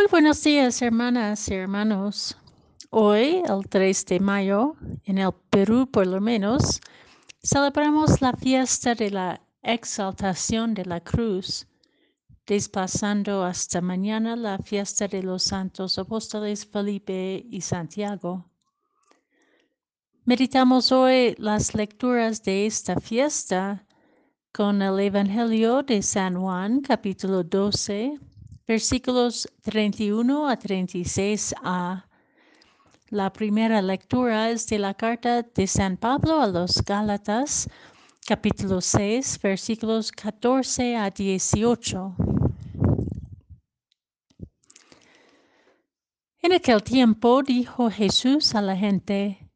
Muy buenos días, hermanas y hermanos. Hoy, el 3 de mayo, en el Perú por lo menos, celebramos la fiesta de la exaltación de la cruz, desplazando hasta mañana la fiesta de los santos apóstoles Felipe y Santiago. Meditamos hoy las lecturas de esta fiesta con el Evangelio de San Juan, capítulo 12, versículos 31 a 36a. La primera lectura es de la carta de San Pablo a los Gálatas, capítulo 6, versículos 14 a 18. En aquel tiempo dijo Jesús a la gente,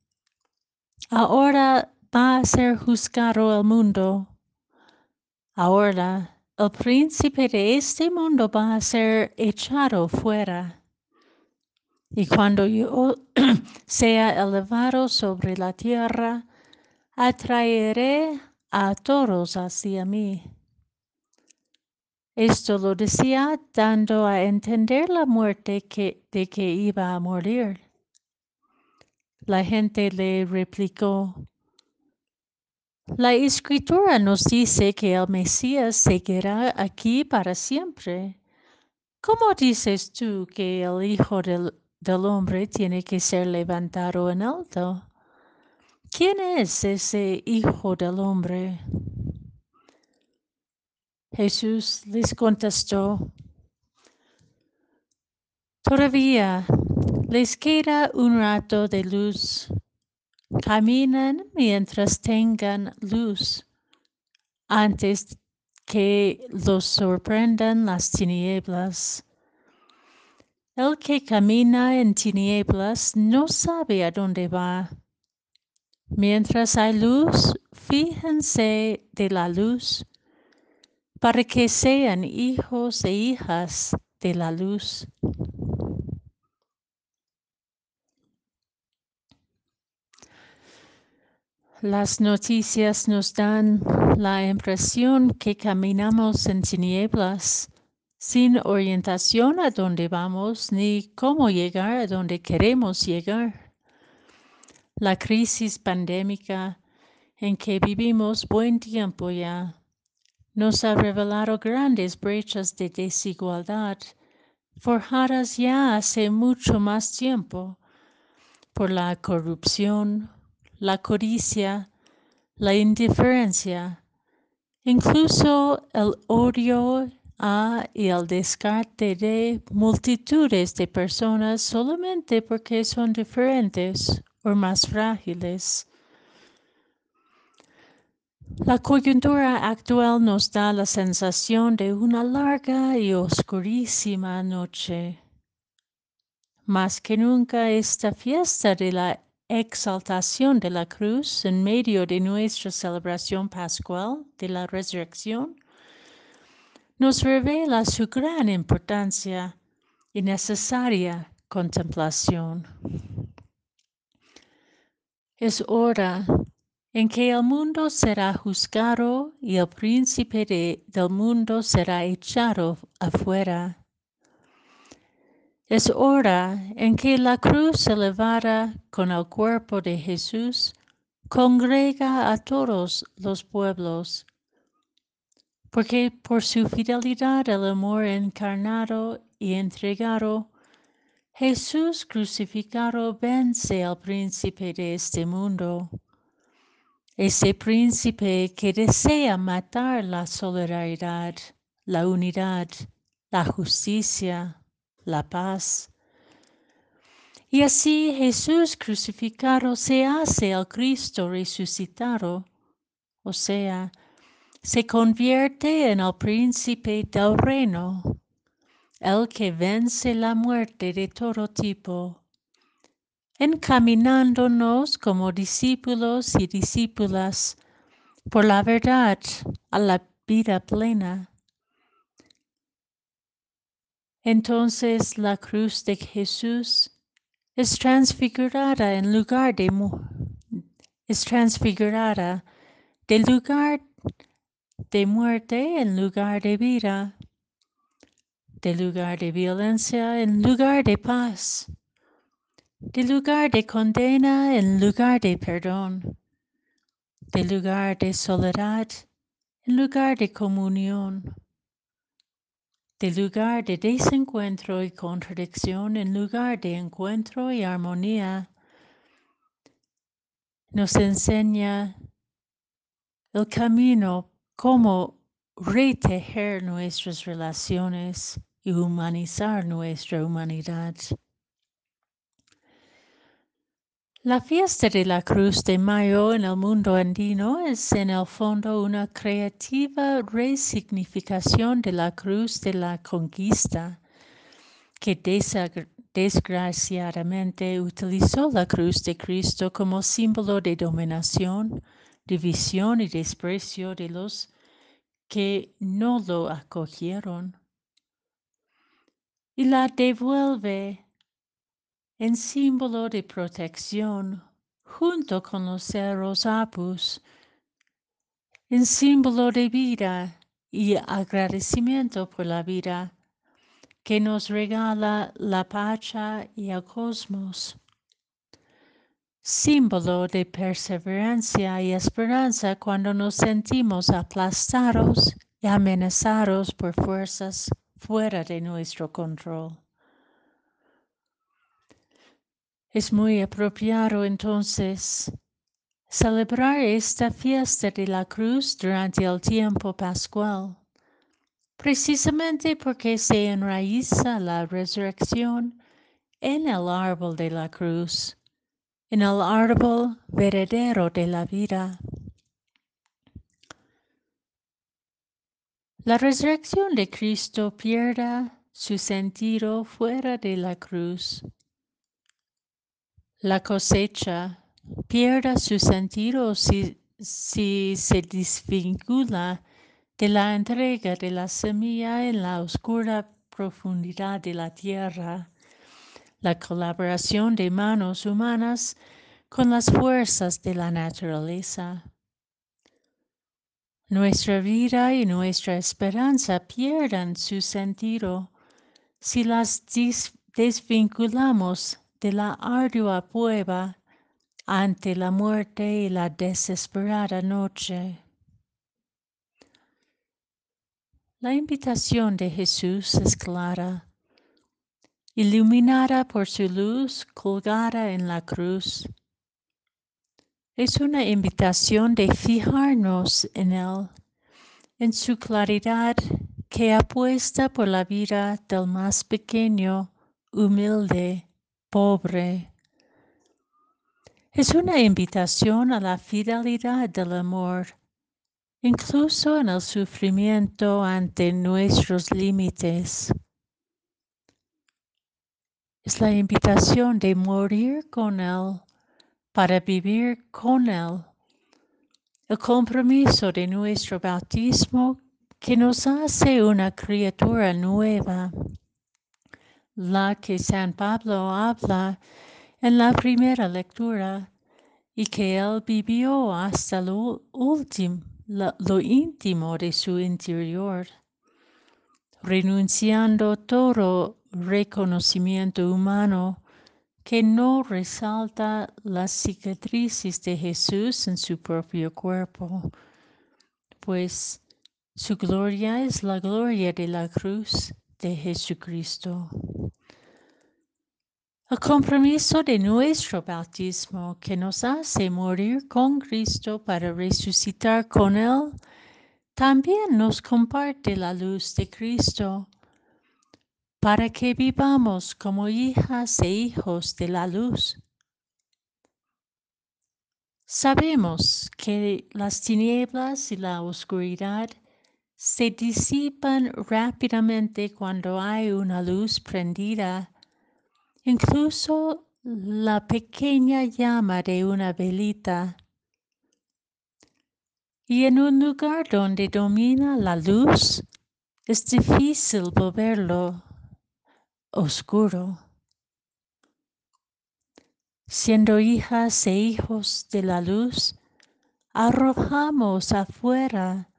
ahora va a ser juzgado el mundo. Ahora el príncipe de este mundo va a ser echado fuera. Y cuando yo sea elevado sobre la tierra, atraeré a todos hacia mí. Esto lo decía dando a entender la muerte que, de que iba a morir. La gente le replicó, la escritura nos dice que el Mesías seguirá aquí para siempre. ¿Cómo dices tú que el Hijo del, del, Hombre tiene que ser levantado en alto? ¿Quién es ese Hijo del Hombre? Jesús les contestó, Todavía les queda un rato de luz Caminan mientras tengan luz, antes que los sorprendan las tinieblas. El que camina en tinieblas no sabe a dónde va. Mientras hay luz, fíjense de la luz, para que sean hijos e hijas de la luz. Las noticias nos dan la impresión que caminamos en tinieblas, sin orientación a dónde vamos ni cómo llegar a donde queremos llegar. La crisis pandémica en que vivimos buen tiempo ya nos ha revelado grandes brechas de desigualdad forjadas ya hace mucho más tiempo por la corrupción, la codicia, la indiferencia, incluso el odio a y el descarte de multitudes de personas solamente porque son diferentes o más frágiles. La coyuntura actual nos da la sensación de una larga y oscurísima noche. Más que nunca esta fiesta de la exaltación de la cruz en medio de nuestra celebración pascual de la resurrección, nos revela su gran importancia y necesaria contemplación. Es hora en que el mundo será juzgado y el príncipe del mundo será echado afuera. Es hora en que la cruz elevada con el cuerpo de Jesús congrega a todos los pueblos, porque por su fidelidad al amor encarnado y entregado, Jesús crucificado vence al príncipe de este mundo, ese príncipe que desea matar la solidaridad, la unidad, la justicia, la paz. Y así Jesús crucificado se hace el Cristo resucitado, o sea, se convierte en el príncipe del reino, el que vence la muerte de todo tipo, encaminándonos como discípulos y discípulas por la verdad a la vida plena. Entonces la cruz de Jesús es transfigurada en lugar de transfigurada lugar de muerte en lugar de vida, de lugar de violencia en lugar de paz, de lugar de condena en lugar de perdón, de lugar de soledad en lugar de comunión, de lugar de desencuentro y contradicción en lugar de encuentro y armonía, nos enseña el camino como retejer nuestras relaciones y humanizar nuestra humanidad. La fiesta de la Cruz de Mayo en el mundo andino es en el fondo una creativa resignificación de la Cruz de la Conquista, que desgraciadamente utilizó la Cruz de Cristo como símbolo de dominación, división y desprecio de los que no lo acogieron. Y la devuelve en símbolo de protección junto con los cerros apus, en símbolo de vida y agradecimiento por la vida que nos regala la pacha y el cosmos símbolo de perseverancia y esperanza cuando nos sentimos aplastados y amenazados por fuerzas fuera de nuestro control. Es muy apropiado entonces celebrar esta fiesta de la cruz durante el tiempo pascual, precisamente porque se enraiza la resurrección en el árbol de la cruz en el árbol verdadero de la vida. La resurrección de Cristo pierda su sentido fuera de la cruz. La cosecha pierda su sentido si, si se desvincula de la entrega de la semilla en la oscura profundidad de la tierra la colaboración de manos humanas con las fuerzas de la naturaleza. Nuestra vida y nuestra esperanza pierden su sentido si las desvinculamos de la ardua prueba ante la muerte y la desesperada noche. La invitación de Jesús es clara iluminada por su luz colgada en la cruz. Es una invitación de fijarnos en Él, en su claridad que apuesta por la vida del más pequeño, humilde, pobre. Es una invitación a la fidelidad del amor, incluso en el sufrimiento ante nuestros límites es la invitación de morir con Él para vivir con Él. El compromiso de nuestro bautismo que nos hace una criatura nueva, la que San Pablo habla en la primera lectura y que él vivió hasta lo último, lo íntimo de su interior, renunciando todo reconocimiento humano que no resalta las cicatrices de Jesús en su propio cuerpo, pues su gloria es la gloria de la cruz de Jesucristo. El compromiso de nuestro bautismo que nos hace morir con Cristo para resucitar con Él, también nos comparte la luz de Cristo para que vivamos como hijas e hijos de la luz. Sabemos que las tinieblas y la oscuridad se disipan rápidamente cuando hay una luz prendida. Incluso la pequeña llama de una velita. Y en un lugar donde domina la luz, es difícil volverlo oscuro. Siendo hijas e hijos de la luz, arrojamos afuera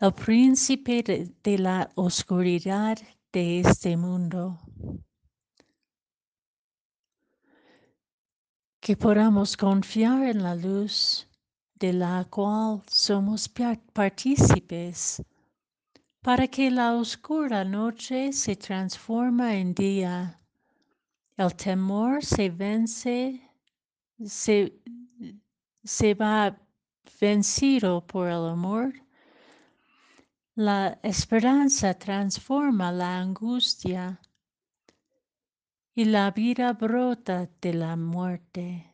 el príncipe de, la oscuridad de este mundo. Que podamos confiar en la luz de la cual somos partícipes, para que la oscura noche se transforma en día, el temor se vence, se, se va vencido por el amor la esperanza transforma la angustia y la vida brota de la muerte.